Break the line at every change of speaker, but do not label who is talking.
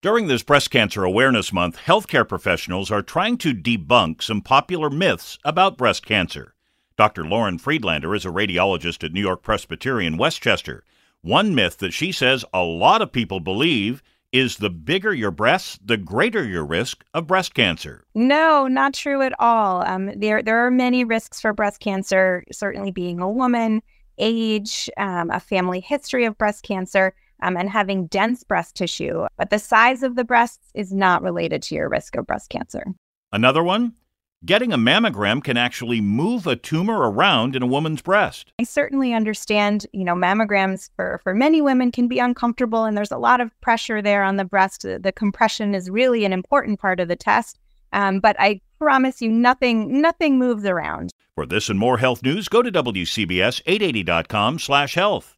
During this Breast Cancer Awareness Month, healthcare professionals are trying to debunk some popular myths about breast cancer. Dr. Lauren Friedlander is a radiologist at New York Presbyterian Westchester. One myth that she says a lot of people believe is the bigger your breasts, the greater your risk of breast cancer.
No, not true at all. Um, there, there are many risks for breast cancer, certainly being a woman, age, um, a family history of breast cancer um, and having dense breast tissue. But the size of the breasts is not related to your risk of breast cancer.
Another one? Getting a mammogram can actually move a tumor around in a woman's breast.
I certainly understand, you know, mammograms for, for many women can be uncomfortable and there's a lot of pressure there on the breast. The, the compression is really an important part of the test. Um, but I promise you, nothing nothing moves around.
For this and more health news, go to WCBS880.com slash health.